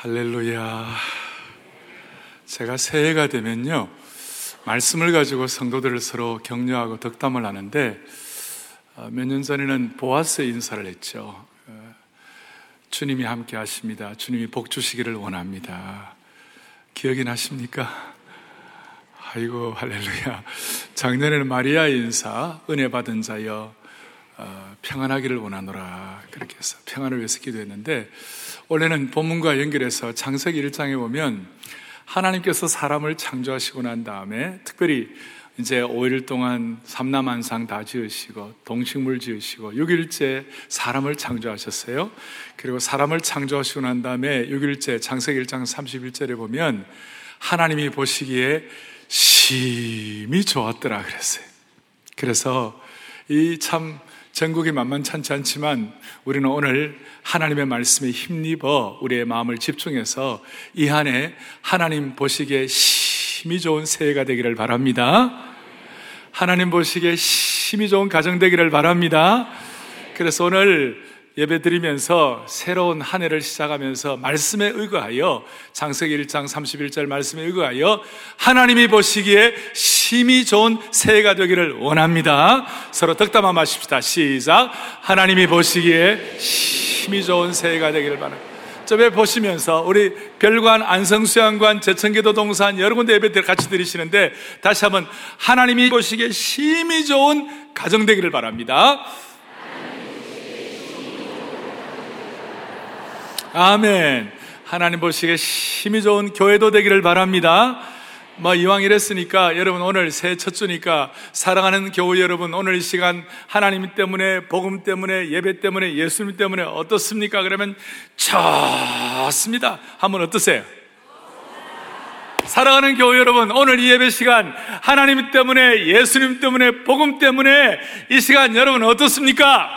할렐루야. 제가 새해가 되면요. 말씀을 가지고 성도들을 서로 격려하고 덕담을 하는데 어, 몇년 전에는 보아스 인사를 했죠. 어, 주님이 함께 하십니다. 주님이 복 주시기를 원합니다. 기억이 나십니까? 아이고 할렐루야. 작년에는 마리아 인사 은혜 받은 자여 어, 평안하기를 원하노라 그렇게 해서 평안을 위해서 기도했는데 원래는 본문과 연결해서 창세기 1장에 보면 하나님께서 사람을 창조하시고 난 다음에 특별히 이제 5일 동안 삼남한상 다 지으시고 동식물 지으시고 6일째 사람을 창조하셨어요. 그리고 사람을 창조하시고 난 다음에 6일째 창세기 1장 31절에 보면 하나님이 보시기에 심히 좋았더라 그랬어요. 그래서 이 참 전국이 만만찮지 않지만 우리는 오늘 하나님의 말씀에 힘입어 우리의 마음을 집중해서 이 한해 하나님 보시기에 심히 좋은 새해가 되기를 바랍니다. 하나님 보시기에 심히 좋은 가정 되기를 바랍니다. 그래서 오늘 예배 드리면서 새로운 한 해를 시작하면서 말씀에 의거하여 장세기 1장 31절 말씀에 의거하여 하나님이 보시기에 심히 좋은 새해가 되기를 원합니다. 서로 덕담아 마십시다. 시작. 하나님이 보시기에 심히 좋은 새해가 되기를 바랍니다. 저에 보시면서 우리 별관, 안성수양관, 제천계도 동산 여러 군데 예배들 같이 드리시는데 다시 한번 하나님이 보시기에 심히 좋은 가정 되기를 바랍니다. 아멘. 하나님 보시기에 힘이 좋은 교회도 되기를 바랍니다. 뭐 이왕 이랬으니까 여러분 오늘 새해 첫 주니까 사랑하는 교우 여러분 오늘 이 시간 하나님 때문에 복음 때문에 예배 때문에 예수님 때문에 어떻습니까? 그러면 좋습니다. 한번 어떠세요? 사랑하는 교우 여러분, 오늘 이 예배 시간 하나님 때문에 예수님 때문에 복음 때문에 이 시간 여러분 어떻습니까?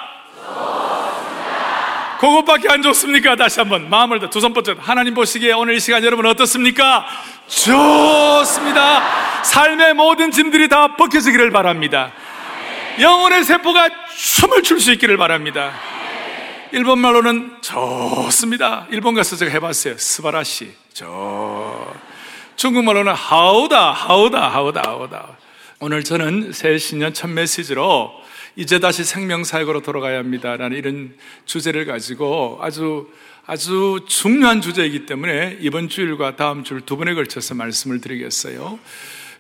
그것밖에 안 좋습니까? 다시 한번 마음을 두 손 뻗쳐 하나님 보시기에 오늘 이 시간 여러분 어떻습니까? 좋습니다. 삶의 모든 짐들이 다 벗겨지기를 바랍니다. 영혼의 세포가 춤을 출 수 있기를 바랍니다. 일본 말로는 좋습니다. 일본 가서 제가 해봤어요. 스바라시. 저. 중국 말로는 하우다, 하우다, 하우다, 하우다. 오늘 저는 새 신년 첫 메시지로 이제 다시 생명사역으로 돌아가야 합니다라는 이런 주제를 가지고 아주 아주 중요한 주제이기 때문에 이번 주일과 다음 주일 두 번에 걸쳐서 말씀을 드리겠어요.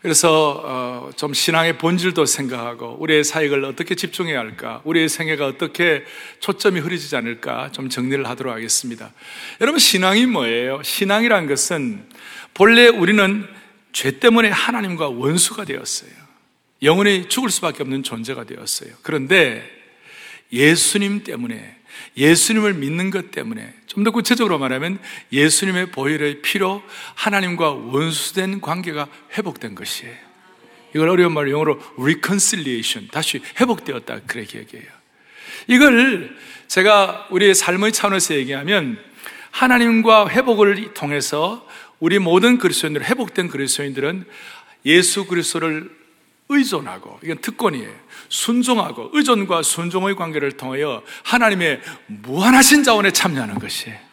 그래서 어, 좀 신앙의 본질도 생각하고 우리의 사역을 어떻게 집중해야 할까, 우리의 생애가 어떻게 초점이 흐려지지 않을까 좀 정리를 하도록 하겠습니다. 여러분 신앙이 뭐예요? 신앙이란 것은 본래 우리는 죄 때문에 하나님과 원수가 되었어요. 영원히 죽을 수밖에 없는 존재가 되었어요. 그런데 예수님 때문에 예수님을 믿는 것 때문에 좀 더 구체적으로 말하면 예수님의 보혈의 피로 하나님과 원수된 관계가 회복된 것이에요. 이걸 어려운 말로 영어로 reconciliation 다시 회복되었다 그렇게 얘기해요. 이걸 제가 우리의 삶의 차원에서 얘기하면 하나님과 회복을 통해서 우리 모든 그리스도인들 회복된 그리스도인들은 예수 그리스도를 의존하고 이건 특권이에요. 순종하고 의존과 순종의 관계를 통하여 하나님의 무한하신 자원에 참여하는 것이에요.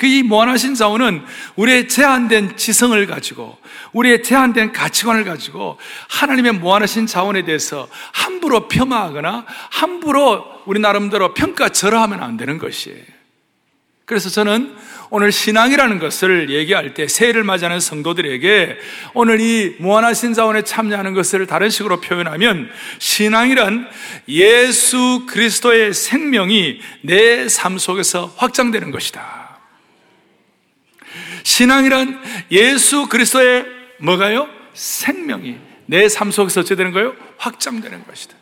그 이 무한하신 자원은 우리의 제한된 지성을 가지고 우리의 제한된 가치관을 가지고 하나님의 무한하신 자원에 대해서 함부로 폄하하거나 함부로 우리 나름대로 평가절하하면 안 되는 것이에요. 그래서 저는 오늘 신앙이라는 것을 얘기할 때 새해를 맞이하는 성도들에게 오늘 이 무한하신 자원에 참여하는 것을 다른 식으로 표현하면 신앙이란 예수 그리스도의 생명이 내 삶 속에서 확장되는 것이다. 신앙이란 예수 그리스도의 뭐가요? 생명이 내 삶 속에서 어찌 되는 거예요? 확장되는 것이다.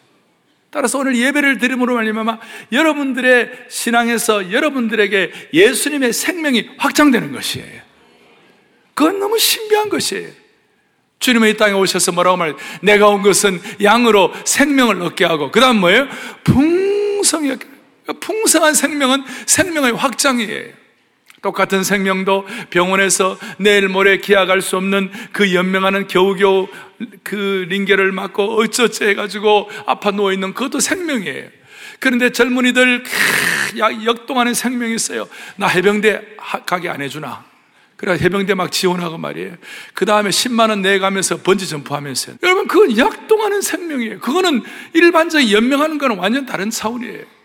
따라서 오늘 예배를 드림으로 말미암아 여러분들의 신앙에서 여러분들에게 예수님의 생명이 확장되는 것이에요. 그건 너무 신비한 것이에요. 주님의 이 땅에 오셔서 뭐라고 말 내가 온 것은 양으로 생명을 얻게 하고 그 다음 뭐예요? 풍성히 풍성한 생명은 생명의 확장이에요. 똑같은 생명도 병원에서 내일 모레 기약할 수 없는 그 연명하는 겨우겨우 그 링겔을 맞고 어쩌지 해가지고 아파 누워있는 그것도 생명이에요. 그런데 젊은이들 역동하는 생명이 있어요. 나 해병대 가게 안 해주나? 그래 해병대 막 지원하고 말이에요. 그 다음에 10만 원 내가면서 번지 점프하면서 여러분 그건 약동하는 생명이에요. 그거는 일반적인 연명하는 거는 완전 다른 차원이에요.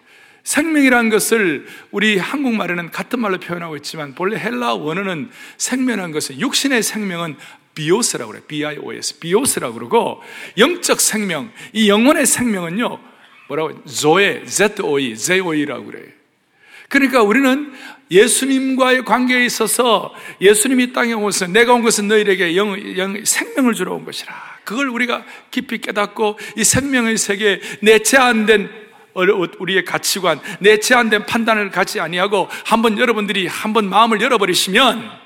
생명이라는 것을 우리 한국말에는 같은 말로 표현하고 있지만 본래 헬라 원어는 생명이라는 것은 육신의 생명은 비오스라고 그래요. B-I-O-S. 비오스라고 그러고 영적 생명, 이 영혼의 생명은요. 뭐라고? 조에, Z-O-E, Z-O-E라고 그래요. 그러니까 우리는 예수님과의 관계에 있어서 예수님이 땅에 오서 내가 온 것은 너희에게 영, 영, 생명을 주러 온 것이라. 그걸 우리가 깊이 깨닫고 이 생명의 세계에 내체 안된 우리의 가치관, 내체 안된 판단을 갖지 아니하고 한번 여러분들이 한번 마음을 열어버리시면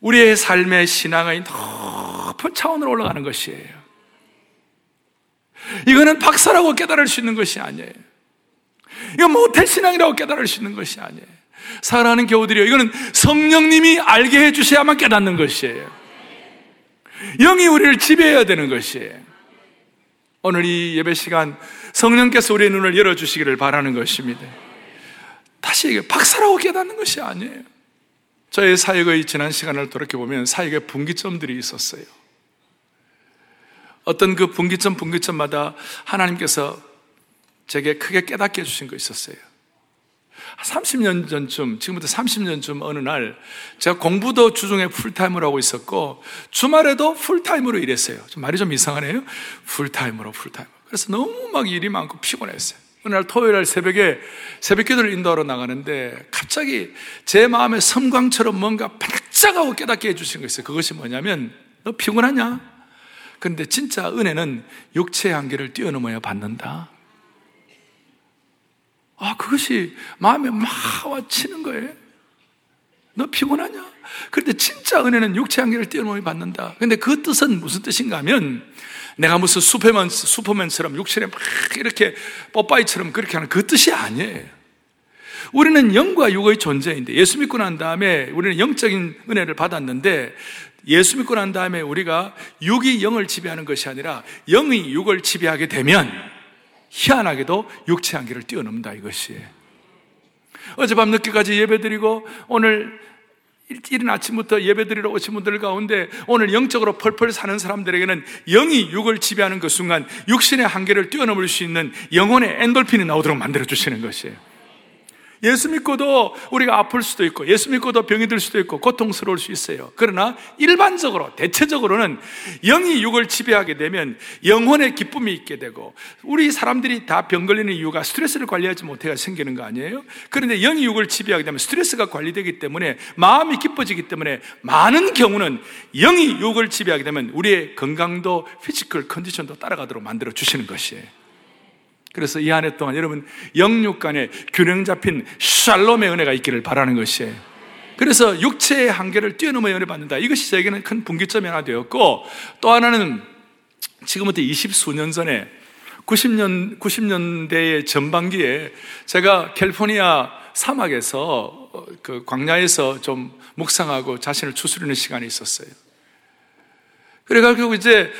우리의 삶의 신앙의 높은 차원으로 올라가는 것이에요. 이거는 박사라고 깨달을 수 있는 것이 아니에요. 이건 모태 신앙이라고 깨달을 수 있는 것이 아니에요. 사랑하는 교우들이요. 이거는 성령님이 알게 해주셔야만 깨닫는 것이에요. 영이 우리를 지배해야 되는 것이에요. 오늘 이 예배 시간 성령께서 우리의 눈을 열어주시기를 바라는 것입니다. 다시 얘기해 박사라고 깨닫는 것이 아니에요. 저의 사역의 지난 시간을 돌이켜보면 사역의 분기점들이 있었어요. 어떤 그 분기점, 분기점마다 하나님께서 제게 크게 깨닫게 해주신 거 있었어요. 30년 전쯤, 지금부터 30년쯤 어느 날, 제가 공부도 주중에 풀타임으로 하고 있었고, 주말에도 풀타임으로 일했어요. 좀 말이 좀 이상하네요. 풀타임으로, 풀타임. 그래서 너무 막 일이 많고 피곤했어요. 어느 날 토요일 날 새벽에 새벽 기도를 인도하러 나가는데 갑자기 제 마음에 섬광처럼 뭔가 반짝하고 깨닫게 해주신 거 있어요. 그것이 뭐냐면, 너 피곤하냐? 근데 진짜 은혜는 육체의 한계를 뛰어넘어야 받는다. 아, 그것이 마음에 막 와치는 거예요. 너 피곤하냐? 그런데 진짜 은혜는 육체 한계를 뛰어넘어 받는다. 근데 그 뜻은 무슨 뜻인가 하면 내가 무슨 슈퍼맨, 슈퍼맨처럼 육체에 막 이렇게 뽀빠이처럼 그렇게 하는 그 뜻이 아니에요. 우리는 영과 육의 존재인데 예수 믿고 난 다음에 우리는 영적인 은혜를 받았는데 예수 믿고 난 다음에 우리가 육이 영을 지배하는 것이 아니라 영이 육을 지배하게 되면 희한하게도 육체 한계를 뛰어넘는다 이것이에요. 어젯밤 늦게까지 예배드리고 오늘 이른 아침부터 예배드리러 오신 분들 가운데 오늘 영적으로 펄펄 사는 사람들에게는 영이 육을 지배하는 그 순간 육신의 한계를 뛰어넘을 수 있는 영혼의 엔돌핀이 나오도록 만들어 주시는 것이에요. 예수 믿고도 우리가 아플 수도 있고, 예수 믿고도 병이 들 수도 있고, 고통스러울 수 있어요. 그러나 일반적으로, 대체적으로는 영이 육을 지배하게 되면 영혼의 기쁨이 있게 되고, 우리 사람들이 다 병 걸리는 이유가 스트레스를 관리하지 못해가 생기는 거 아니에요? 그런데 영이 육을 지배하게 되면 스트레스가 관리되기 때문에 마음이 기뻐지기 때문에 많은 경우는 영이 육을 지배하게 되면 우리의 건강도 physical condition도 따라가도록 만들어 주시는 것이에요. 그래서 이 한 해 동안 여러분 영육 간에 균형 잡힌 샬롬의 은혜가 있기를 바라는 것이에요. 그래서 육체의 한계를 뛰어넘어 은혜 받는다. 이것이 저에게는 큰 분기점이 하나 되었고 또 하나는 지금부터 20수년 전에 90년, 90년대의 전반기에 제가 캘리포니아 사막에서 어, 그 광야에서 좀 묵상하고 자신을 추스르는 시간이 있었어요. 그래가지고 이제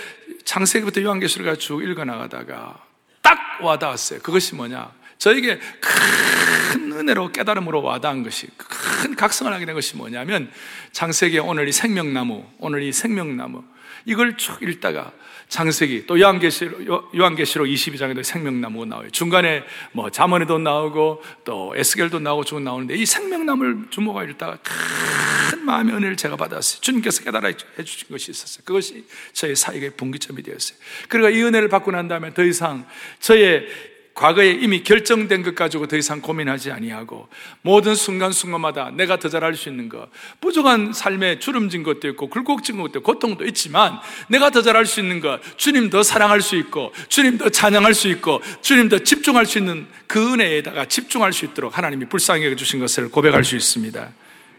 창세기부터 요한계시록을 쭉 읽어나가다가 딱 와닿았어요. 그것이 뭐냐? 저에게 큰 은혜로 깨달음으로 와닿은 것이 큰 각성을 하게 된 것이 뭐냐면 장세기 오늘 이 생명나무, 오늘 이 생명나무 이걸 쭉 읽다가 장세기 또 요한계시록 요한계시록 22장에도 생명나무가 나와요. 중간에 뭐 잠언에도 나오고 또 에스겔도 나오고 쭉 나오는데 이 생명나무를 주목하고 읽다가 큰 마음의 은혜를 제가 받았어요. 주님께서 깨달아 해 주신 것이 있었어요. 그것이 저의 사역의 분기점이 되었어요. 그리고 이 은혜를 받고 난 다음에 더 이상 저의 과거에 이미 결정된 것 가지고 더 이상 고민하지 아니하고 모든 순간순간마다 내가 더 잘할 수 있는 것 부족한 삶에 주름진 것도 있고 굴곡진 것도 있고 고통도 있지만 내가 더 잘할 수 있는 것 주님 더 사랑할 수 있고 주님 더 찬양할 수 있고 주님 더 집중할 수 있는 그 은혜에다가 집중할 수 있도록 하나님이 불쌍히 여겨주신 것을 고백할 수 있습니다.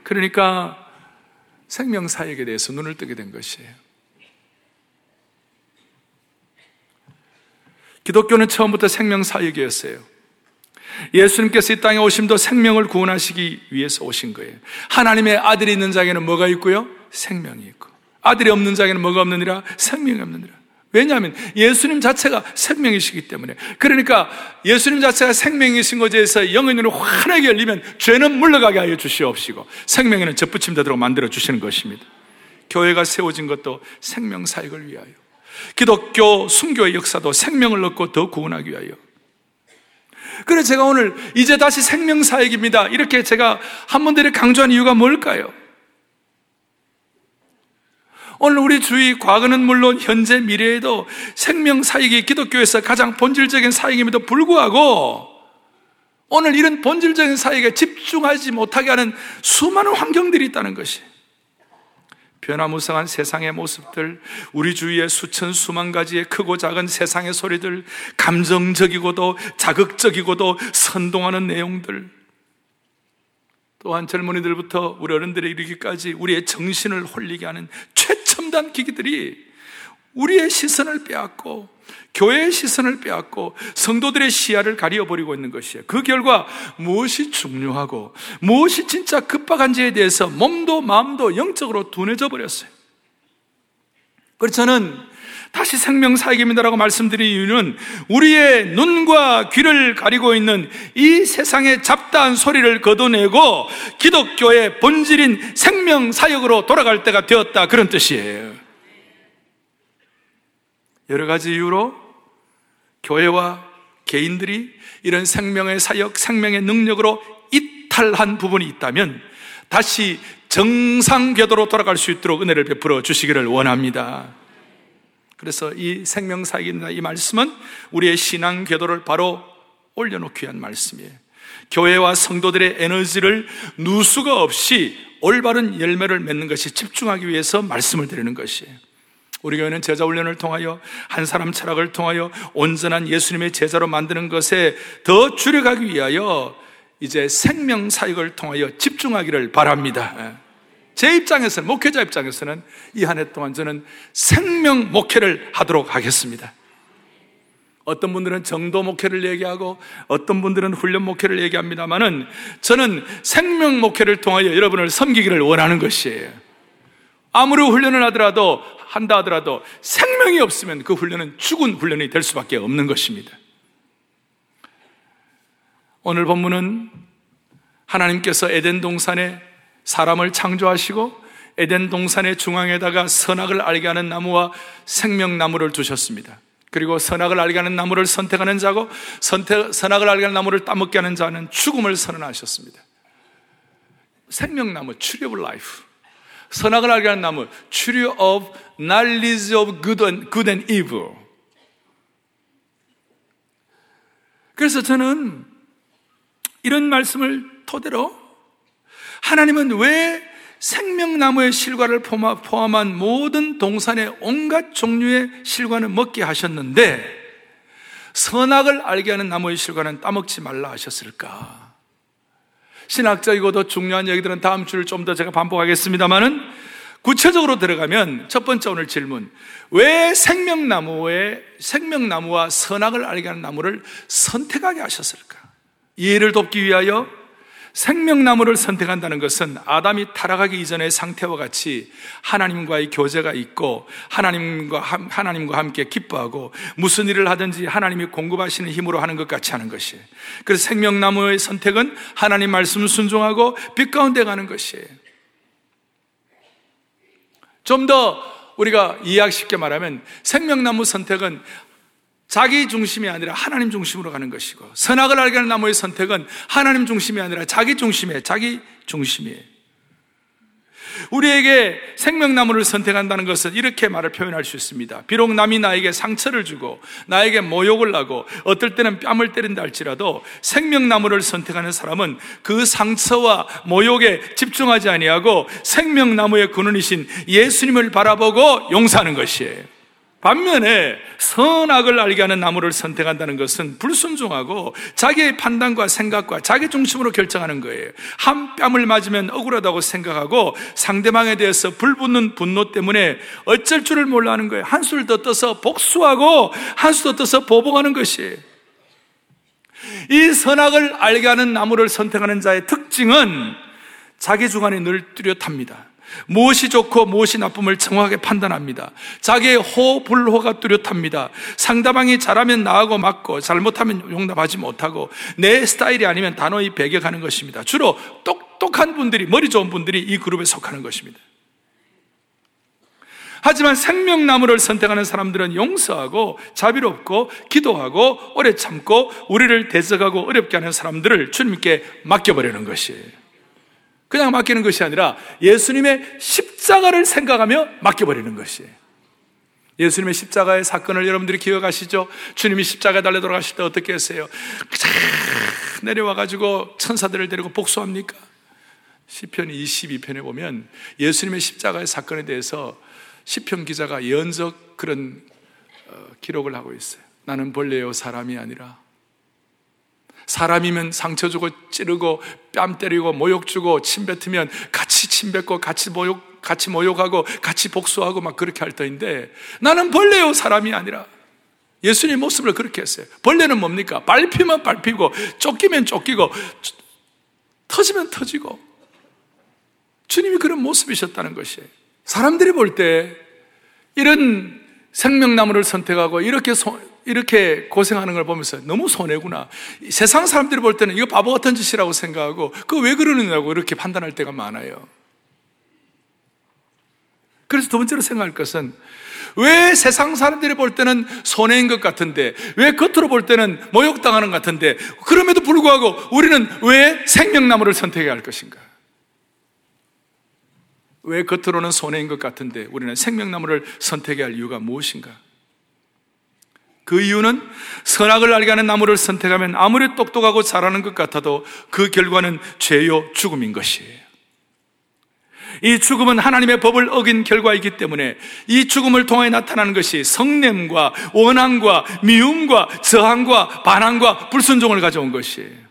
그러니까 생명사역에 대해서 눈을 뜨게 된 것이에요 기독교는 처음부터 생명 사역이었어요. 예수님께서 이 땅에 오심도 생명을 구원하시기 위해서 오신 거예요. 하나님의 아들이 있는 자에게는 뭐가 있고요? 생명이 있고. 아들이 없는 자에게는 뭐가 없느니라? 생명이 없느니라. 왜냐하면 예수님 자체가 생명이시기 때문에. 그러니까 예수님 자체가 생명이신 것에 대해서 영의 눈을 환하게 열리면 죄는 물러가게 하여 주시옵시고 생명에는 접붙임 되도록 만들어 주시는 것입니다. 교회가 세워진 것도 생명 사역을 위하여. 기독교 순교의 역사도 생명을 얻고 더 구원하기 위하여. 그래서 제가 오늘 이제 다시 생명 사역입니다. 이렇게 제가 한 번들이 강조한 이유가 뭘까요? 오늘 우리 주위 과거는 물론 현재 미래에도 생명 사역이 기독교에서 가장 본질적인 사역임에도 불구하고 오늘 이런 본질적인 사역에 집중하지 못하게 하는 수많은 환경들이 있다는 것이 변화무쌍한 세상의 모습들, 우리 주위의 수천 수만 가지의 크고 작은 세상의 소리들, 감정적이고도 자극적이고도 선동하는 내용들, 또한 젊은이들부터 우리 어른들에 이르기까지 우리의 정신을 홀리게 하는 최첨단 기기들이 우리의 시선을 빼앗고 교회의 시선을 빼앗고 성도들의 시야를 가려버리고 있는 것이에요. 그 결과 무엇이 중요하고 무엇이 진짜 급박한지에 대해서 몸도 마음도 영적으로 둔해져 버렸어요. 그래서 저는 다시 생명 사역입니다라고 말씀드린 이유는 우리의 눈과 귀를 가리고 있는 이 세상의 잡다한 소리를 걷어내고 기독교의 본질인 생명 사역으로 돌아갈 때가 되었다. 그런 뜻이에요. 여러 가지 이유로 교회와 개인들이 이런 생명의 사역, 생명의 능력으로 이탈한 부분이 있다면 다시 정상 궤도로 돌아갈 수 있도록 은혜를 베풀어 주시기를 원합니다. 그래서 이 생명 사역입니다. 이 말씀은 우리의 신앙 궤도를 바로 올려놓기 위한 말씀이에요. 교회와 성도들의 에너지를 누수가 없이 올바른 열매를 맺는 것이 집중하기 위해서 말씀을 드리는 것이에요. 우리 교회는 제자 훈련을 통하여 한 사람 철학을 통하여 온전한 예수님의 제자로 만드는 것에 더 줄여가기 위하여 이제 생명 사역을 통하여 집중하기를 바랍니다. 예. 제 입장에서는, 목회자 입장에서는 이 한 해 동안 저는 생명 목회를 하도록 하겠습니다. 어떤 분들은 정도 목회를 얘기하고 어떤 분들은 훈련 목회를 얘기합니다만은 저는 생명 목회를 통하여 여러분을 섬기기를 원하는 것이에요. 아무리 훈련을 하더라도 한다 하더라도 생명이 없으면 그 훈련은 죽은 훈련이 될 수밖에 없는 것입니다. 오늘 본문은 하나님께서 에덴 동산에 사람을 창조하시고 에덴 동산의 중앙에다가 선악을 알게 하는 나무와 생명나무를 두셨습니다. 그리고 선악을 알게 하는 나무를 선택하는 자고 선택, 선악을 알게 하는 나무를 따먹게 하는 자는 죽음을 선언하셨습니다. 생명나무, of life. 선악을 알게 하는 나무, tree of knowledge of good and, good and evil. 그래서 저는 이런 말씀을 토대로 하나님은 왜 생명나무의 실과를 포함한 모든 동산의 온갖 종류의 실과는 먹게 하셨는데 선악을 알게 하는 나무의 실과는 따먹지 말라 하셨을까? 신학적이고 도 중요한 얘기들은 다음 주를 좀 더 제가 반복하겠습니다만은 구체적으로 들어가면 첫 번째 오늘 질문. 왜 생명나무의, 생명나무와 선악을 알게 하는 나무를 선택하게 하셨을까? 이해를 돕기 위하여 생명나무를 선택한다는 것은 아담이 타락하기 이전의 상태와 같이 하나님과의 교제가 있고 하나님과, 하나님과 함께 기뻐하고 무슨 일을 하든지 하나님이 공급하시는 힘으로 하는 것 같이 하는 것이에요. 그래서 생명나무의 선택은 하나님 말씀 순종하고 빛 가운데 가는 것이에요. 좀 더 우리가 이해하기 쉽게 말하면 생명나무 선택은 자기 중심이 아니라 하나님 중심으로 가는 것이고 선악을 알게 하는 나무의 선택은 하나님 중심이 아니라 자기 중심에 자기 중심이에요. 우리에게 생명나무를 선택한다는 것은 이렇게 말을 표현할 수 있습니다. 비록 남이 나에게 상처를 주고 나에게 모욕을 하고 어떨 때는 뺨을 때린다 할지라도 생명나무를 선택하는 사람은 그 상처와 모욕에 집중하지 아니하고 생명나무의 근원이신 예수님을 바라보고 용서하는 것이에요. 반면에 선악을 알게 하는 나무를 선택한다는 것은 불순종하고 자기의 판단과 생각과 자기 중심으로 결정하는 거예요. 한 뺨을 맞으면 억울하다고 생각하고 상대방에 대해서 불붙는 분노 때문에 어쩔 줄을 몰라 하는 거예요. 한술 더 떠서 복수하고 한술 더 떠서 보복하는 것이에요. 이 선악을 알게 하는 나무를 선택하는 자의 특징은 자기 주관이 늘 뚜렷합니다. 무엇이 좋고 무엇이 나쁨을 정확하게 판단합니다. 자기의 호, 불호가 뚜렷합니다. 상대방이 잘하면 나하고 맞고 잘못하면 용납하지 못하고 내 스타일이 아니면 단호히 배격하는 것입니다. 주로 똑똑한 분들이, 머리 좋은 분들이 이 그룹에 속하는 것입니다. 하지만 생명나무를 선택하는 사람들은 용서하고 자비롭고 기도하고 오래 참고 우리를 대적하고 어렵게 하는 사람들을 주님께 맡겨버리는 것이에요. 그냥 맡기는 것이 아니라 예수님의 십자가를 생각하며 맡겨버리는 것이에요. 예수님의 십자가의 사건을 여러분들이 기억하시죠? 주님이 십자가에 달려 돌아가실 때 어떻게 했어요? 내려와가지고 천사들을 데리고 복수합니까? 시편 22편에 보면 예수님의 십자가의 사건에 대해서 시편 기자가 연적 그런 어, 기록을 하고 있어요. 나는 벌레요 사람이 아니라 사람이면 상처 주고 찌르고 뺨 때리고 모욕 주고 침 뱉으면 같이 침 뱉고 같이 모욕 같이 모욕하고 같이 복수하고 막 그렇게 할 터인데 나는 벌레요 사람이 아니라 예수님 모습을 그렇게 했어요. 벌레는 뭡니까? 밟히면 밟히고 쫓기면 쫓기고 터지면 터지고 주님이 그런 모습이셨다는 것이에요. 사람들이 볼 때 이런 생명나무를 선택하고 이렇게 소, 이렇게 고생하는 걸 보면서 너무 손해구나. 세상 사람들이 볼 때는 이거 바보 같은 짓이라고 생각하고 그 왜 그러느냐고 이렇게 판단할 때가 많아요. 그래서 두 번째로 생각할 것은 왜 세상 사람들이 볼 때는 손해인 것 같은데, 왜 겉으로 볼 때는 모욕당하는 것 같은데, 그럼에도 불구하고 우리는 왜 생명나무를 선택해야 할 것인가? 왜 겉으로는 손해인 것 같은데 우리는 생명나무를 선택해야 할 이유가 무엇인가? 그 이유는 선악을 알게 하는 나무를 선택하면 아무리 똑똑하고 잘하는 것 같아도 그 결과는 죄요 죽음인 것이에요. 이 죽음은 하나님의 법을 어긴 결과이기 때문에 이 죽음을 통해 나타나는 것이 성냄과 원함과 미움과 저항과 반항과 불순종을 가져온 것이에요.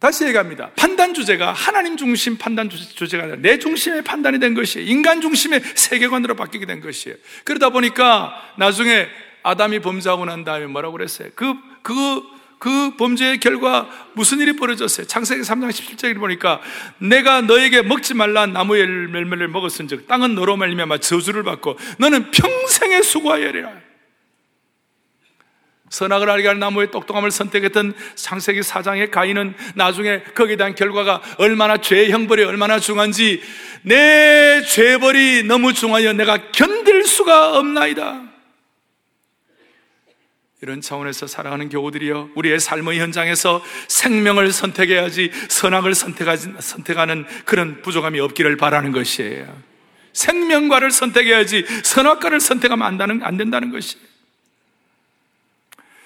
다시 얘기합니다. 판단 주제가 하나님 중심 판단 주제가 아니라 내 중심의 판단이 된 것이에요. 인간 중심의 세계관으로 바뀌게 된 것이에요. 그러다 보니까 나중에 아담이 범죄하고 난 다음에 뭐라고 그랬어요? 그, 그, 그 범죄의 결과 무슨 일이 벌어졌어요? 창세기 3장 17절에 보니까 내가 너에게 먹지 말라 나무의 열매를 먹었은 즉 땅은 너로 말미암아 저주를 받고 너는 평생의 수고하여리라. 선악을 알게 할 나무의 똑똑함을 선택했던 창세기 4장의 가인은 나중에 거기에 대한 결과가 얼마나 죄의 형벌이 얼마나 중한지 내 죄벌이 너무 중하여 내가 견딜 수가 없나이다. 이런 차원에서 살아가는 교우들이여 우리의 삶의 현장에서 생명을 선택해야지 선악을 선택하는 그런 부족함이 없기를 바라는 것이에요. 생명과를 선택해야지 선악과를 선택하면 안 된다는 것이에요.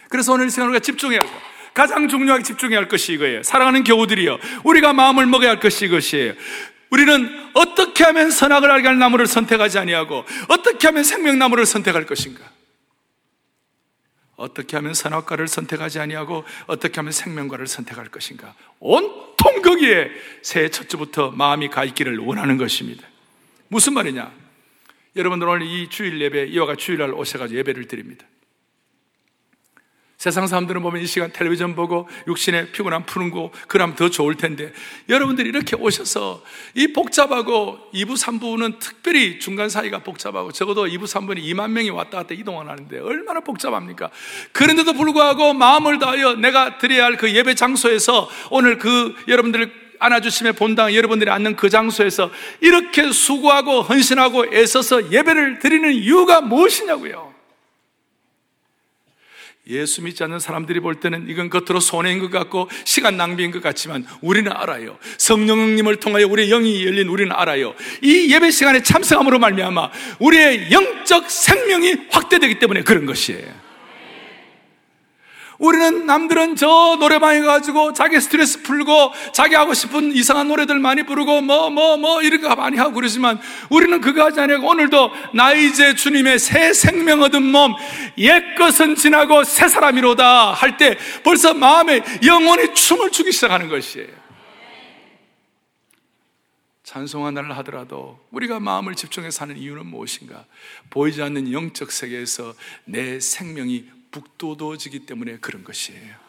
그래서 오늘 이 시간 우리가 집중해야 할 것. 가장 중요하게 집중해야 할 것이 이거예요. 사랑하는 교우들이요. 우리가 마음을 먹어야 할 것이 이것이에요. 우리는 어떻게 하면 선악을 알게 할 나무를 선택하지 아니하고 어떻게 하면 생명나무를 선택할 것인가? 어떻게 하면 선악과를 선택하지 아니하고 어떻게 하면 생명과를 선택할 것인가? 온통 거기에 새해 첫 주부터 마음이 가 있기를 원하는 것입니다. 무슨 말이냐? 여러분들 오늘 이 주일 예배 이와 같이 주일날 오셔가지고 예배를 드립니다. 세상 사람들은 보면 이 시간 텔레비전 보고 육신의 피곤함 푸는 거, 그럼 더 좋을 텐데, 여러분들이 이렇게 오셔서 이 복잡하고 2부, 3부는 특별히 중간 사이가 복잡하고 적어도 2부, 3부는 2만 명이 왔다 갔다 이동을 하는데 얼마나 복잡합니까? 그런데도 불구하고 마음을 다하여 내가 드려야 할 그 예배 장소에서 오늘 그 여러분들을 안아주심에 본당 여러분들이 앉는 그 장소에서 이렇게 수고하고 헌신하고 애써서 예배를 드리는 이유가 무엇이냐고요? 예수 믿지 않는 사람들이 볼 때는 이건 겉으로 손해인 것 같고 시간 낭비인 것 같지만 우리는 알아요. 성령님을 통하여 우리의 영이 열린 우리는 알아요. 이 예배 시간에 참석함으로 말미암아 우리의 영적 생명이 확대되기 때문에 그런 것이에요. 우리는 남들은 저 노래방에 가지고 자기 스트레스 풀고 자기 하고 싶은 이상한 노래들 많이 부르고 뭐 뭐뭐 뭐, 뭐 이런 거 많이 하고 그러지만 우리는 그거 하지 않고 오늘도 나 이제 주님의 새 생명 얻은 몸 옛것은 지나고 새 사람이로다 할 때 벌써 마음에 영원히 춤을 추기 시작하는 것이에요. 찬송하나를 하더라도 우리가 마음을 집중해서 하는 이유는 무엇인가? 보이지 않는 영적 세계에서 내 생명이 북돋워지기 때문에 그런 것이에요.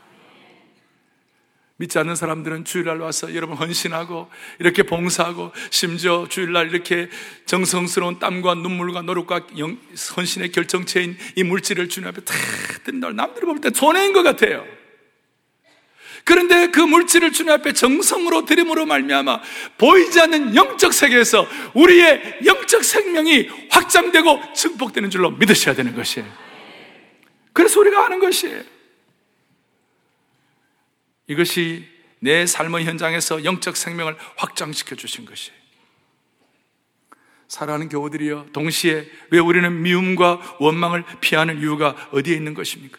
믿지 않는 사람들은 주일날 와서 여러분 헌신하고 이렇게 봉사하고 심지어 주일날 이렇게 정성스러운 땀과 눈물과 노력과 영, 헌신의 결정체인 이 물질을 주님 앞에 다 든다. 남들이 볼 때 손해인 것 같아요. 그런데 그 물질을 주님 앞에 정성으로 드림으로 말미암아 보이지 않는 영적 세계에서 우리의 영적 생명이 확장되고 증폭되는 줄로 믿으셔야 되는 것이에요. 그래서 우리가 하는 것이에요. 이것이 내 삶의 현장에서 영적 생명을 확장시켜 주신 것이에요. 사랑하는 교우들이여, 동시에 왜 우리는 미움과 원망을 피하는 이유가 어디에 있는 것입니까?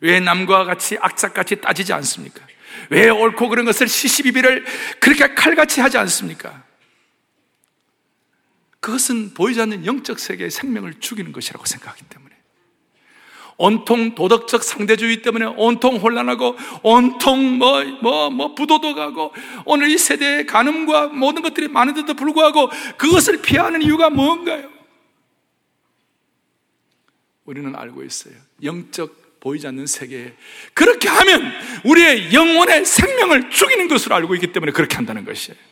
왜 남과 같이 악착같이 따지지 않습니까? 왜 옳고 그런 것을 시시비비를 그렇게 칼같이 하지 않습니까? 그것은 보이지 않는 영적 세계의 생명을 죽이는 것이라고 생각하기 때문에. 온통 도덕적 상대주의 때문에 온통 혼란하고 온통 뭐, 뭐, 뭐 부도덕하고 오늘 이 세대의 가늠과 모든 것들이 많은데도 불구하고 그것을 피하는 이유가 뭔가요? 우리는 알고 있어요. 영적 보이지 않는 세계에 그렇게 하면 우리의 영혼의 생명을 죽이는 것으로 알고 있기 때문에 그렇게 한다는 것이에요.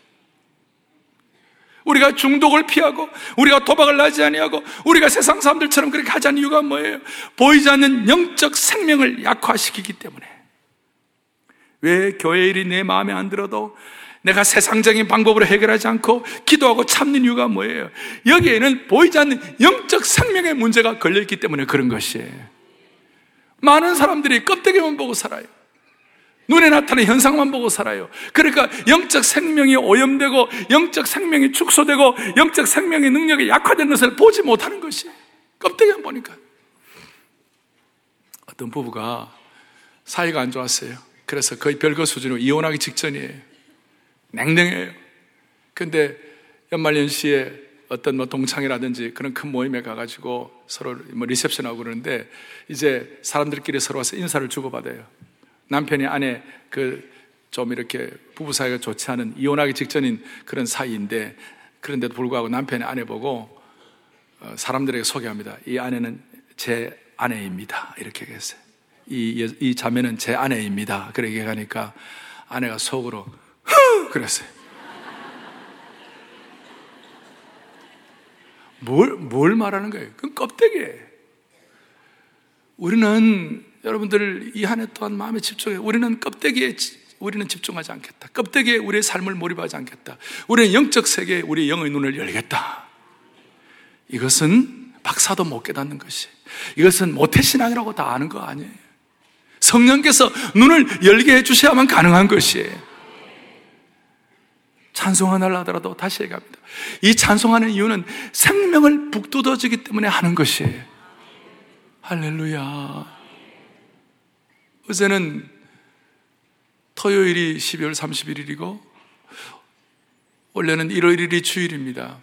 우리가 중독을 피하고 우리가 도박을 하지 아니하고 우리가 세상 사람들처럼 그렇게 하자는 이유가 뭐예요? 보이지 않는 영적 생명을 약화시키기 때문에 왜 교회 일이 내 마음에 안 들어도 내가 세상적인 방법으로 해결하지 않고 기도하고 참는 이유가 뭐예요? 여기에는 보이지 않는 영적 생명의 문제가 걸려있기 때문에 그런 것이에요. 많은 사람들이 껍데기만 보고 살아요. 눈에 나타나는 현상만 보고 살아요. 그러니까 영적 생명이 오염되고 영적 생명이 축소되고 영적 생명의 능력이 약화된 것을 보지 못하는 것이 껍데기만 보니까 어떤 부부가 사이가 안 좋았어요. 그래서 거의 별거 수준으로 이혼하기 직전이에요. 냉랭해요. 근데 연말연시에 어떤 뭐 동창회라든지 그런 큰 모임에 가가지고 서로 뭐 리셉션하고 그러는데 이제 사람들끼리 서로 와서 인사를 주고받아요. 남편이 아내 그 좀 이렇게 부부 사이가 좋지 않은 이혼하기 직전인 그런 사이인데 그런데도 불구하고 남편이 아내 보고 어, 사람들에게 소개합니다. 이 아내는 제 아내입니다. 이렇게 얘기했어요. 이, 이 자매는 제 아내입니다. 그렇게 얘기하니까 아내가 속으로 흐! 그랬어요. 뭘, 뭘 말하는 거예요? 그건 껍데기예요. 우리는 여러분들 이 한해 동안 마음에 집중해. 우리는 껍데기에 우리는 집중하지 않겠다. 껍데기에 우리의 삶을 몰입하지 않겠다. 우리는 영적 세계에 우리의 영의 눈을 열겠다. 이것은 박사도 못 깨닫는 것이. 이것은 모태신앙이라고 다 아는 거 아니에요. 성령께서 눈을 열게 해주셔야만 가능한 것이에요. 찬송하나를 하더라도 다시 얘기합니다. 이 찬송하는 이유는 생명을 북돋아주기 때문에 하는 것이에요. 할렐루야. 어제는 토요일이 12월 31일이고 원래는 일요일이 주일입니다.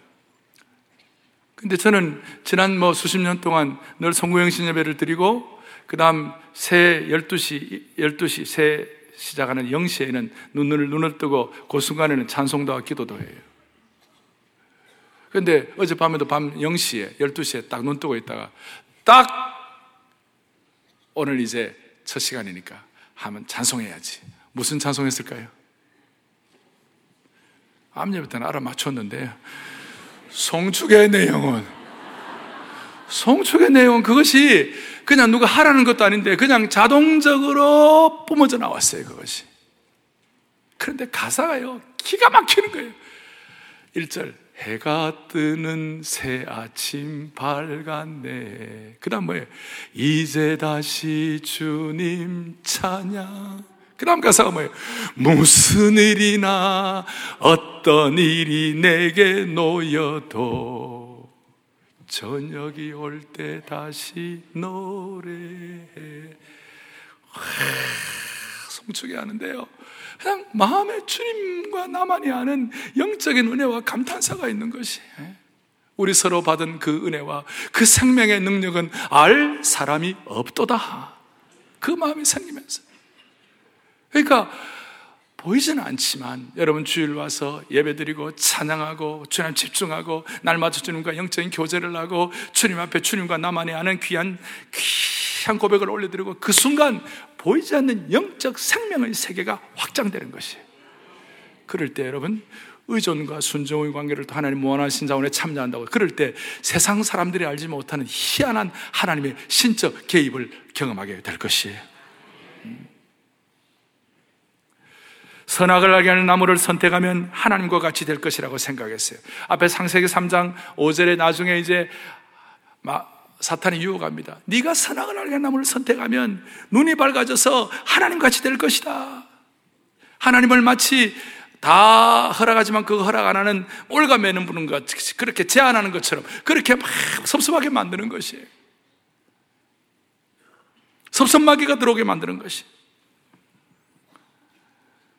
근데 저는 지난 뭐 수십 년 동안 늘 성구영신 예배를 드리고 그 다음 새 12시, 12시, 새 시작하는 0시에는 눈을, 눈을 뜨고 그 순간에는 찬송도와 기도도 해요. 근데 어젯밤에도 밤 0시에, 12시에 딱 눈 뜨고 있다가 딱 오늘 이제 첫 시간이니까 하면 찬송해야지. 무슨 찬송했을까요? 암예부터는 알아맞혔는데 송축의 내용은 송축의 내용은 그것이 그냥 누가 하라는 것도 아닌데 그냥 자동적으로 뿜어져 나왔어요 그것이 그런데 가사가요 기가 막히는 거예요 1절 해가 뜨는 새 아침 밝았네. 그 다음 뭐예요? 이제 다시 주님 찬양. 그 다음 가사가 뭐예요? 무슨 일이나 어떤 일이 내게 놓여도 저녁이 올 때 다시 노래해. 송축이 하는데요. 그냥 마음에 주님과 나만이 아는 영적인 은혜와 감탄사가 있는 것이 우리 서로 받은 그 은혜와 그 생명의 능력은 알 사람이 없도다. 그 마음이 생기면서. 그러니까 보이지는 않지만 여러분 주일 와서 예배드리고 찬양하고 주님 집중하고 날마다 주님과 영적인 교제를 하고 주님 앞에 주님과 나만이 아는 귀한 귀 취한 고백을 올려드리고 그 순간 보이지 않는 영적 생명의 세계가 확장되는 것이에요. 그럴 때 여러분 의존과 순종의 관계를 또 하나님 무한하신 자원에 참여한다고 그럴 때 세상 사람들이 알지 못하는 희한한 하나님의 신적 개입을 경험하게 될 것이에요. 음. 선악을 알게 하는 나무를 선택하면 하나님과 같이 될 것이라고 생각했어요. 앞에 상세기 3장 5절에 나중에 이제 사탄이 유혹합니다. 네가 선악을 알게 나무를 선택하면 눈이 밝아져서 하나님 같이 될 것이다. 하나님을 마치 다 허락하지만 그거 허락 안 하는 올가 매는 분인 것 그렇게 제안하는 것처럼 그렇게 막 섭섭하게 만드는 것이에요. 섭섭마귀가 들어오게 만드는 것이.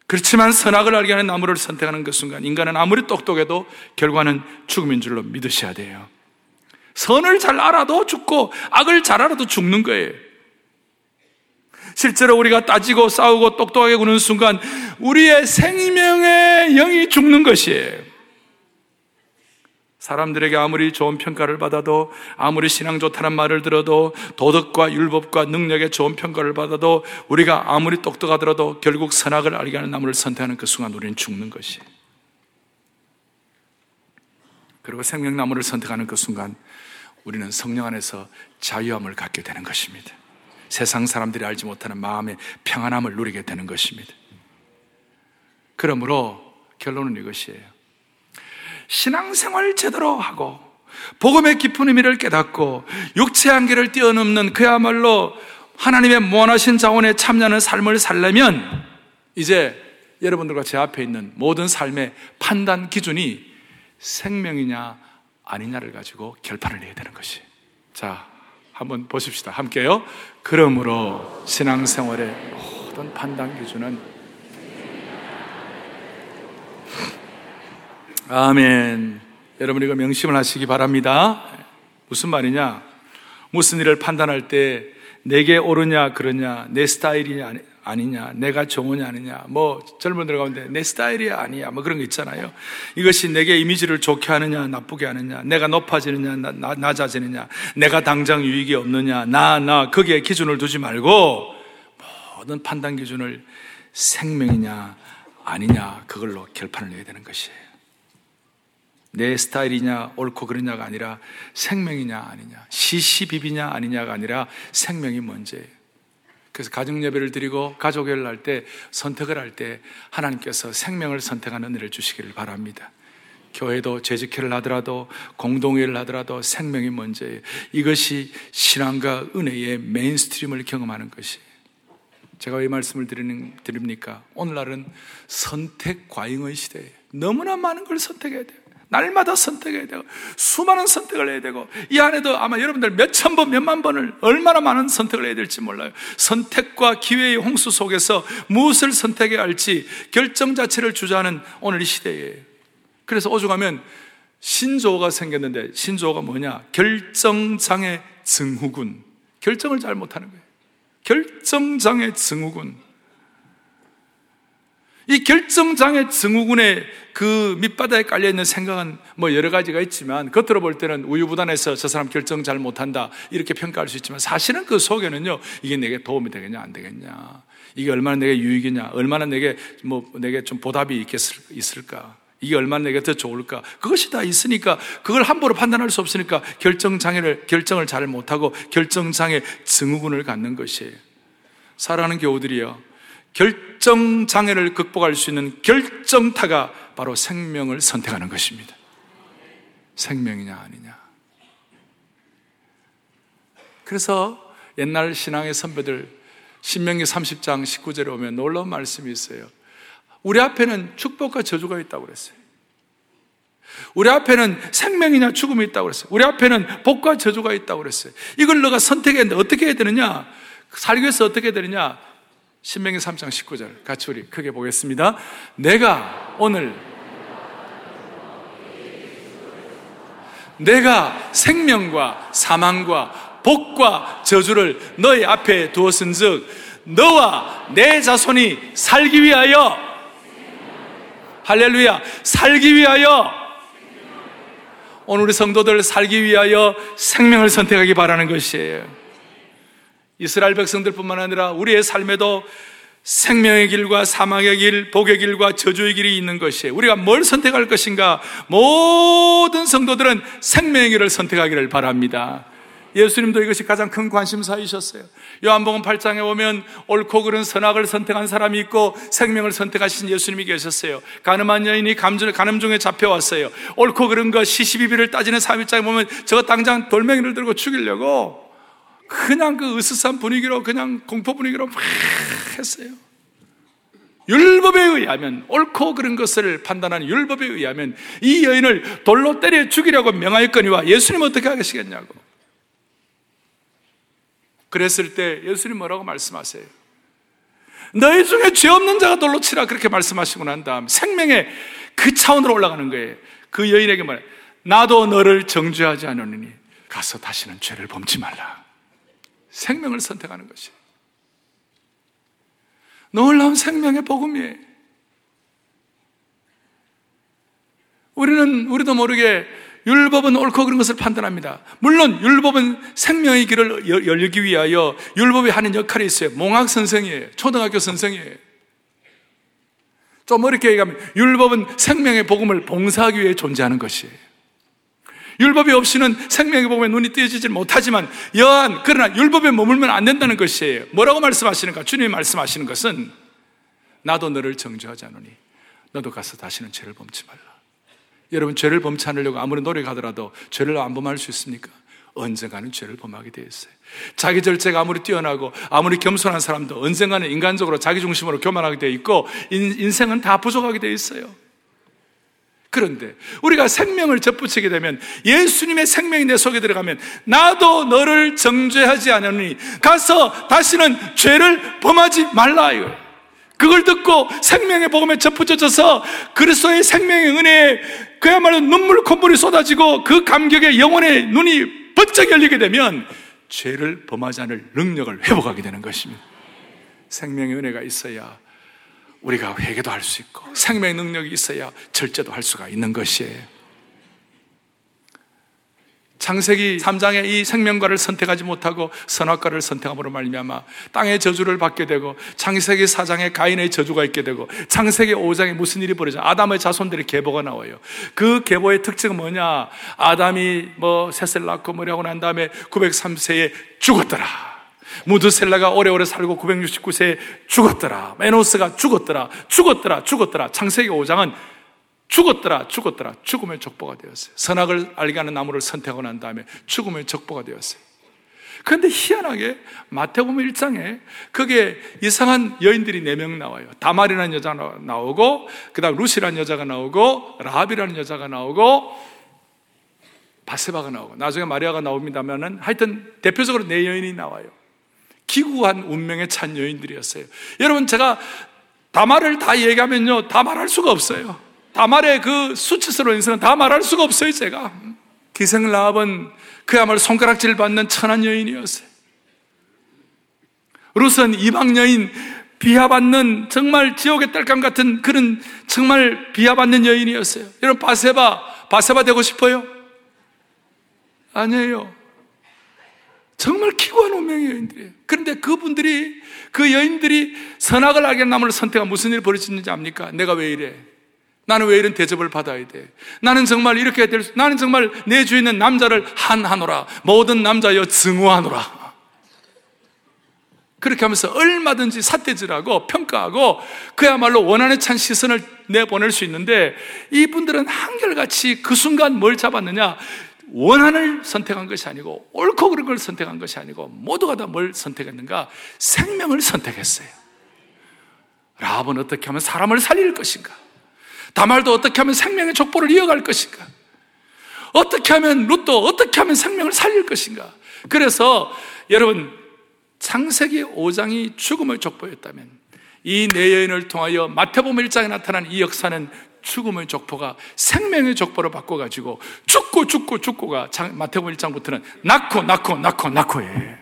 그렇지만 선악을 알게 하는 나무를 선택하는 그 순간 인간은 아무리 똑똑해도 결과는 죽음인 줄로 믿으셔야 돼요. 선을 잘 알아도 죽고 악을 잘 알아도 죽는 거예요. 실제로 우리가 따지고 싸우고 똑똑하게 구는 순간 우리의 생명의 영이 죽는 것이에요. 사람들에게 아무리 좋은 평가를 받아도 아무리 신앙 좋다는 말을 들어도 도덕과 율법과 능력에 좋은 평가를 받아도 우리가 아무리 똑똑하더라도 결국 선악을 알게 하는 나무를 선택하는 그 순간 우리는 죽는 것이. 그리고 생명나무를 선택하는 그 순간 우리는 성령 안에서 자유함을 갖게 되는 것입니다. 세상 사람들이 알지 못하는 마음의 평안함을 누리게 되는 것입니다. 그러므로 결론은 이것이에요. 신앙생활 제대로 하고 복음의 깊은 의미를 깨닫고 육체 한계를 뛰어넘는 그야말로 하나님의 무한하신 자원에 참여하는 삶을 살려면 이제 여러분들과 제 앞에 있는 모든 삶의 판단 기준이 생명이냐 아니냐를 가지고 결판을 내야 되는 것이. 자, 한번 보십시다. 함께요. 그러므로 신앙생활의 모든 판단 기준은 아멘. 여러분 이거 명심을 하시기 바랍니다. 무슨 말이냐? 무슨 일을 판단할 때 내게 옳으냐 그러냐 내 스타일이냐 아니냐 내가 좋으냐 아니냐 뭐 젊은들 가운데 내 스타일이 아니야 뭐 그런 거 있잖아요. 이것이 내게 이미지를 좋게 하느냐 나쁘게 하느냐 내가 높아지느냐 나, 나, 낮아지느냐 내가 당장 유익이 없느냐 나나 나, 거기에 기준을 두지 말고 모든 판단 기준을 생명이냐 아니냐 그걸로 결판을 내야 되는 것이에요 내 스타일이냐 옳고 그러냐가 아니라 생명이냐 아니냐 시시비비냐 아니냐가 아니라 생명이 문제예요 그래서 가정 예배를 드리고 가족 예배를 할 때 선택을 할 때 하나님께서 생명을 선택하는 은혜를 주시기를 바랍니다. 교회도 재직회를 하더라도 공동회를 하더라도 생명이 문제예요. 이것이 신앙과 은혜의 메인스트림을 경험하는 것이에요. 제가 왜 말씀을 드리는, 드립니까? 오늘날은 선택 과잉의 시대예요. 너무나 많은 걸 선택해야 돼요 날마다 선택해야 되고 수많은 선택을 해야 되고 이 안에도 아마 여러분들 몇천 번, 몇만 번을 얼마나 많은 선택을 해야 될지 몰라요. 선택과 기회의 홍수 속에서 무엇을 선택해야 할지 결정 자체를 주저하는 오늘 이 시대에 그래서 오죽하면 신조어가 생겼는데 신조어가 뭐냐? 결정장애 증후군. 결정을 잘 못하는 거예요. 결정장애 증후군. 이 결정장애 증후군의 그 밑바닥에 깔려있는 생각은 뭐 여러 가지가 있지만 겉으로 볼 때는 우유부단해서 저 사람 결정 잘 못한다 이렇게 평가할 수 있지만 사실은 그 속에는요 이게 내게 도움이 되겠냐 안 되겠냐 이게 얼마나 내게 유익이냐 얼마나 내게 뭐 내게 좀 보답이 있을까 이게 얼마나 내게 더 좋을까 그것이 다 있으니까 그걸 함부로 판단할 수 없으니까 결정 장애를 결정을 잘 못하고 결정 장애 증후군을 갖는 것이에요 살아가는 교우들이요 결정 장애를 극복할 수 있는 결정타가 바로 생명을 선택하는 것입니다. 생명이냐 아니냐. 그래서 옛날 신앙의 선배들 신명기 30장 19절에 오면 놀라운 말씀이 있어요. 우리 앞에는 축복과 저주가 있다고 그랬어요. 우리 앞에는 생명이냐 죽음이 있다고 그랬어요. 우리 앞에는 복과 저주가 있다고 그랬어요. 이걸 너가 선택했는데 어떻게 해야 되느냐? 살기 위해서 어떻게 해야 되느냐? 신명기 3장 19절 같이 우리 크게 보겠습니다. 내가 오늘 내가 생명과 사망과 복과 저주를 너희 앞에 두었은즉 너와 내 자손이 살기 위하여 할렐루야 살기 위하여 오늘 우리 성도들 살기 위하여 생명을 선택하기 바라는 것이에요. 이스라엘 백성들뿐만 아니라 우리의 삶에도 생명의 길과 사망의 길, 복의 길과 저주의 길이 있는 것이에요. 우리가 뭘 선택할 것인가? 모든 성도들은 생명의 길을 선택하기를 바랍니다. 예수님도 이것이 가장 큰 관심사이셨어요. 요한복음 8장에 보면 옳고 그른 선악을 선택한 사람이 있고 생명을 선택하신 예수님이 계셨어요. 가늠한 여인이 가늠 중에 잡혀왔어요. 옳고 그른 것 시시비비를 따지는 3일장에 보면 저거 당장 돌멩이를 들고 죽이려고 그냥 그 으스스한 분위기로 그냥 공포 분위기로 막 했어요. 율법에 의하면 옳고 그른 것을 판단하는 율법에 의하면 이 여인을 돌로 때려 죽이려고 명하였거니와 예수님 어떻게 하시겠냐고. 그랬을 때 예수님 뭐라고 말씀하세요? 너희 중에 죄 없는 자가 돌로 치라 그렇게 말씀하시고 난 다음 생명의 그 차원으로 올라가는 거예요. 그 여인에게 말해 나도 너를 정죄하지 않으니 가서 다시는 죄를 범치 말라. 생명을 선택하는 것이. 놀라운 생명의 복음이에요. 우리는 우리도 모르게 율법은 옳고 그런 것을 판단합니다. 물론 율법은 생명의 길을 열기 위하여 율법이 하는 역할이 있어요. 몽학 선생이에요. 초등학교 선생이에요. 좀 어렵게 얘기하면 율법은 생명의 복음을 봉사하기 위해 존재하는 것이에요. 율법이 없이는 생명의 복음에 눈이 띄어지지 못하지만 여한 그러나 율법에 머물면 안 된다는 것이에요. 뭐라고 말씀하시는가? 주님이 말씀하시는 것은 나도 너를 정죄하지 않으니 너도 가서 다시는 죄를 범치 말라. 여러분 죄를 범치 않으려고 아무리 노력하더라도 죄를 안 범할 수 있습니까? 언젠가는 죄를 범하게 되어 있어요. 자기 절제가 아무리 뛰어나고 아무리 겸손한 사람도 언젠가는 인간적으로 자기 중심으로 교만하게 되어 있고 인, 생은다 부족하게 되어 있어요. 그런데 우리가 생명을 접붙이게 되면 예수님의 생명이 내 속에 들어가면 나도 너를 정죄하지 않으니 가서 다시는 죄를 범하지 말라 이거. 그걸 듣고 생명의 복음에 접붙여져서 그리스도의 생명의 은혜에 그야말로 눈물 콧물이 쏟아지고 그 감격에 영혼의 눈이 번쩍 열리게 되면 죄를 범하지 않을 능력을 회복하게 되는 것입니다. 생명의 은혜가 있어야 우리가 회개도 할 수 있고 생명의 능력이 있어야 절제도 할 수가 있는 것이에요. 창세기 3장에 이 생명과를 선택하지 못하고 선악과를 선택함으로 말미암아 땅의 저주를 받게 되고 창세기 4장에 가인의 저주가 있게 되고 창세기 5장에 무슨 일이 벌어져 아담의 자손들의 계보가 나와요. 그 계보의 특징은 뭐냐? 아담이 뭐 셋을 낳고 뭐라고 난 다음에 903세에 죽었더라. 무드셀라가 오래오래 살고 969세에 죽었더라. 메노스가 죽었더라. 죽었더라. 죽었더라. 창세기 5장은 죽었더라. 죽었더라. 죽음의 족보가 되었어요. 선악을 알게 하는 나무를 선택하고 난 다음에 죽음의 족보가 되었어요. 그런데 희한하게 마태복음 1장에 그게 이상한 여인들이 4명 나와요. 다말이라는 여자가 나오고 그 다음 루시라는 여자가 나오고 라합이라는 여자가 나오고 바세바가 나오고 나중에 마리아가 나옵니다면은 하여튼 대표적으로 네 여인이 나와요. 기구한 운명에 찬 여인들이었어요. 여러분, 제가 다말을 다 얘기하면요, 다 말할 수가 없어요. 다말의 그 수치스러운 인생은 다 말할 수가 없어요, 제가. 기생 라합은 그야말로 손가락질 받는 천한 여인이었어요. 룻은 이방 여인, 비하받는 정말 지옥의 딸감 같은 그런 정말 비하받는 여인이었어요. 여러분, 바세바, 바세바 되고 싶어요? 아니에요. 정말 기구한 운명의 여인들이에요. 그런데 그분들이, 그 여인들이 선악을 알게 나무를 선택한 무슨 일이 벌어졌는지 압니까? 내가 왜 이래? 나는 왜 이런 대접을 받아야 돼? 나는 정말 이렇게 될 수, 나는 정말 내 주위에 있는 남자를 한하노라. 모든 남자여 증오하노라. 그렇게 하면서 얼마든지 삿대질하고 평가하고 그야말로 원한에 찬 시선을 내보낼 수 있는데 이분들은 한결같이 그 순간 뭘 잡았느냐? 원한을 선택한 것이 아니고 옳고 그른 걸 선택한 것이 아니고 모두가 다 뭘 선택했는가? 생명을 선택했어요. 라합은 어떻게 하면 사람을 살릴 것인가? 다말도 어떻게 하면 생명의 족보를 이어갈 것인가? 어떻게 하면 룻도 어떻게 하면 생명을 살릴 것인가? 그래서 여러분 창세기 5장이 죽음의 족보였다면 이 네 여인을 통하여 마태복음 1장에 나타난 이 역사는 죽음의 족보가 생명의 족보로 바꿔가지고 죽고 죽고 죽고가 마태복음 1장부터는 낳고 낳고 낳고 낳고예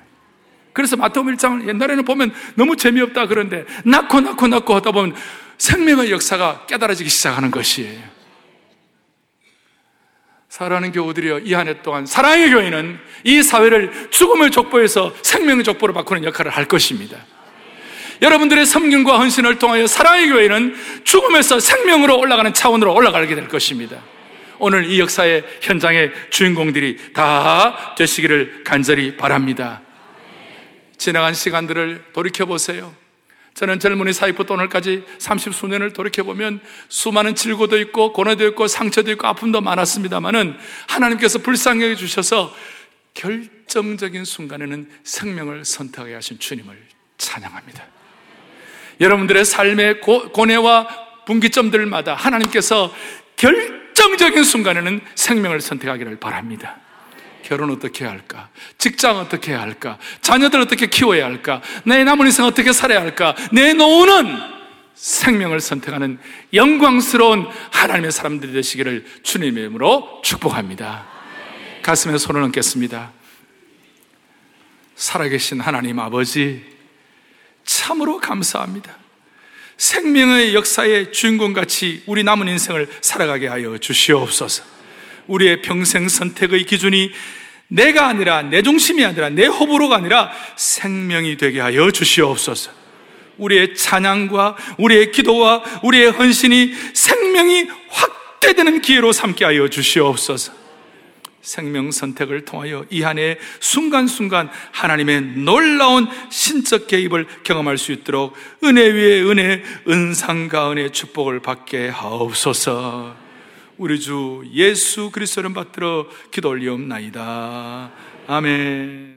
그래서 마태복음 1장을 옛날에는 보면 너무 재미없다 그런데 낳고 낳고 낳고 하다 보면 생명의 역사가 깨달아지기 시작하는 것이에요. 사랑하는 교우들이여 이 한 해 동안 사랑의 교회는 이 사회를 죽음의 족보에서 생명의 족보로 바꾸는 역할을 할 것입니다. 여러분들의 섬김과 헌신을 통하여 사랑의 교회는 죽음에서 생명으로 올라가는 차원으로 올라가게 될 것입니다. 오늘 이 역사의 현장의 주인공들이 다 되시기를 간절히 바랍니다. 지나간 시간들을 돌이켜보세요. 저는 젊은이 사이부터 오늘까지 30수년을 돌이켜보면 수많은 질고도 있고 고뇌도 있고 상처도 있고 아픔도 많았습니다만은 하나님께서 불쌍히 주셔서 결정적인 순간에는 생명을 선택하게 하신 주님을 찬양합니다. 여러분들의 삶의 고, 고뇌와 분기점들마다 하나님께서 결정적인 순간에는 생명을 선택하기를 바랍니다. 결혼 어떻게 해야 할까? 직장 어떻게 해야 할까? 자녀들 어떻게 키워야 할까? 내 남은 인생 어떻게 살아야 할까? 내 노후는 생명을 선택하는 영광스러운 하나님의 사람들이 되시기를 주님의 이름으로 축복합니다. 가슴에 손을 얹겠습니다. 살아계신 하나님 아버지, 참으로 감사합니다. 생명의 역사의 주인공 같이 우리 남은 인생을 살아가게 하여 주시옵소서. 우리의 평생 선택의 기준이 내가 아니라 내 중심이 아니라 내 호불호가 아니라 생명이 되게 하여 주시옵소서. 우리의 찬양과 우리의 기도와 우리의 헌신이 생명이 확대되는 기회로 삼게 하여 주시옵소서. 생명 선택을 통하여 이 한해 순간순간 하나님의 놀라운 신적 개입을 경험할 수 있도록 은혜 위에 은혜, 은상과 은혜 축복을 받게 하옵소서. 우리 주 예수 그리스도를 받들어 기도 올리옵나이다. 아멘.